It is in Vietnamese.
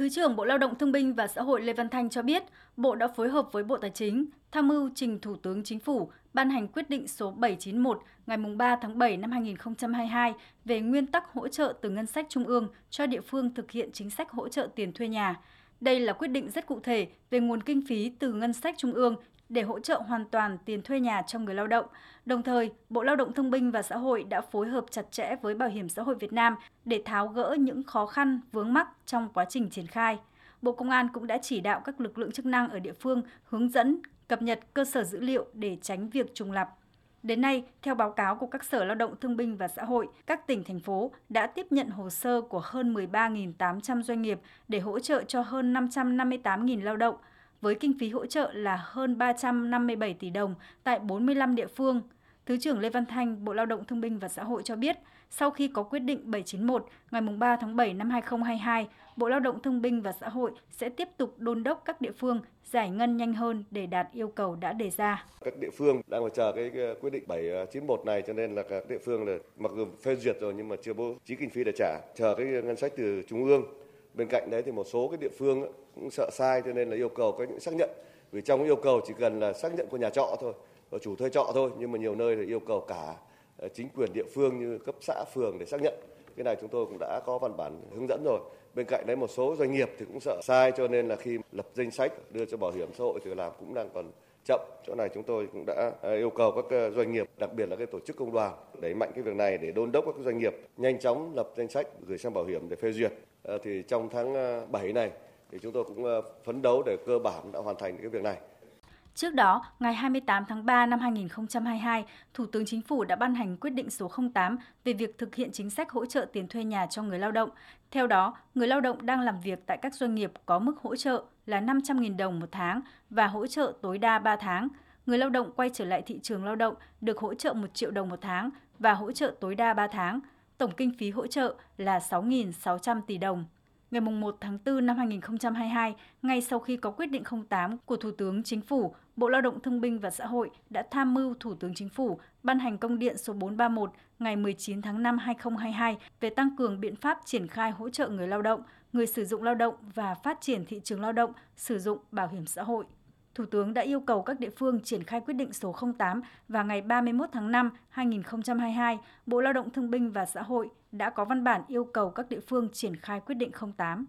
Thứ trưởng Bộ Lao động Thương binh và Xã hội Lê Văn Thanh cho biết, Bộ đã phối hợp với Bộ Tài chính tham mưu trình Thủ tướng Chính phủ ban hành quyết định số 791 ngày 3 tháng 7 năm 2022 về nguyên tắc hỗ trợ từ ngân sách trung ương cho địa phương thực hiện chính sách hỗ trợ tiền thuê nhà. Đây là quyết định rất cụ thể về nguồn kinh phí từ ngân sách trung ương để hỗ trợ hoàn toàn tiền thuê nhà cho người lao động. Đồng thời, Bộ Lao động Thương binh và Xã hội đã phối hợp chặt chẽ với Bảo hiểm xã hội Việt Nam để tháo gỡ những khó khăn vướng mắc trong quá trình triển khai. Bộ Công an cũng đã chỉ đạo các lực lượng chức năng ở địa phương hướng dẫn, cập nhật cơ sở dữ liệu để tránh việc trùng lặp. Đến nay, theo báo cáo của các Sở Lao động Thương binh và Xã hội, các tỉnh, thành phố đã tiếp nhận hồ sơ của hơn 13.800 doanh nghiệp để hỗ trợ cho hơn 558.000 lao động, với kinh phí hỗ trợ là hơn 357 tỷ đồng tại 45 địa phương. Thứ trưởng Lê Văn Thanh, Bộ Lao động Thương binh và Xã hội cho biết, sau khi có quyết định 791 ngày 3 tháng 7 năm 2022, Bộ Lao động Thương binh và Xã hội sẽ tiếp tục đôn đốc các địa phương giải ngân nhanh hơn để đạt yêu cầu đã đề ra. Các địa phương đang phải chờ cái quyết định 791 này cho nên là các địa phương là mặc dù phê duyệt rồi nhưng mà chưa bố trí kinh phí để trả, chờ cái ngân sách từ trung ương. Bên cạnh đấy thì một số cái địa phương cũng sợ sai cho nên là yêu cầu có những xác nhận. Vì trong yêu cầu chỉ cần là xác nhận của nhà trọ thôi, của chủ thuê trọ thôi, nhưng mà nhiều nơi là yêu cầu cả ờ, chính quyền địa phương như cấp xã phường để xác nhận. Cái này chúng tôi cũng đã có văn bản hướng dẫn rồi. Bên cạnh đấy một số doanh nghiệp thì cũng sợ sai cho nên là khi lập danh sách đưa cho bảo hiểm xã hội thì làm cũng đang còn chậm. Chỗ này chúng tôi cũng đã à, yêu cầu các à, doanh nghiệp, đặc biệt là cái tổ chức công đoàn đẩy mạnh cái việc này để đôn đốc các doanh nghiệp nhanh chóng lập danh sách gửi sang bảo hiểm để phê duyệt. Ờ, thì trong tháng à, 7 này thì chúng tôi cũng phấn đấu để cơ bản đã hoàn thành cái việc này. Trước đó, ngày 28 tháng 3 năm 2022, Thủ tướng Chính phủ đã ban hành quyết định số 08 về việc thực hiện chính sách hỗ trợ tiền thuê nhà cho người lao động. Theo đó, người lao động đang làm việc tại các doanh nghiệp có mức hỗ trợ là 500.000 đồng một tháng và hỗ trợ tối đa 3 tháng. Người lao động quay trở lại thị trường lao động được hỗ trợ 1 triệu đồng một tháng và hỗ trợ tối đa 3 tháng. Tổng kinh phí hỗ trợ là 6.600 tỷ đồng ngày 1 tháng 4 năm 2022, ngay sau khi có quyết định 08 của Thủ tướng Chính phủ, Bộ Lao động Thương binh và Xã hội đã tham mưu Thủ tướng Chính phủ ban hành công điện số 431 ngày 19 tháng 5 2022 về tăng cường biện pháp triển khai hỗ trợ người lao động, người sử dụng lao động và phát triển thị trường lao động sử dụng bảo hiểm xã hội. Thủ tướng đã yêu cầu các địa phương triển khai quyết định số 08 và ngày 31 tháng 5 2022, Bộ Lao động Thương binh và Xã hội đã có văn bản yêu cầu các địa phương triển khai quyết định 08.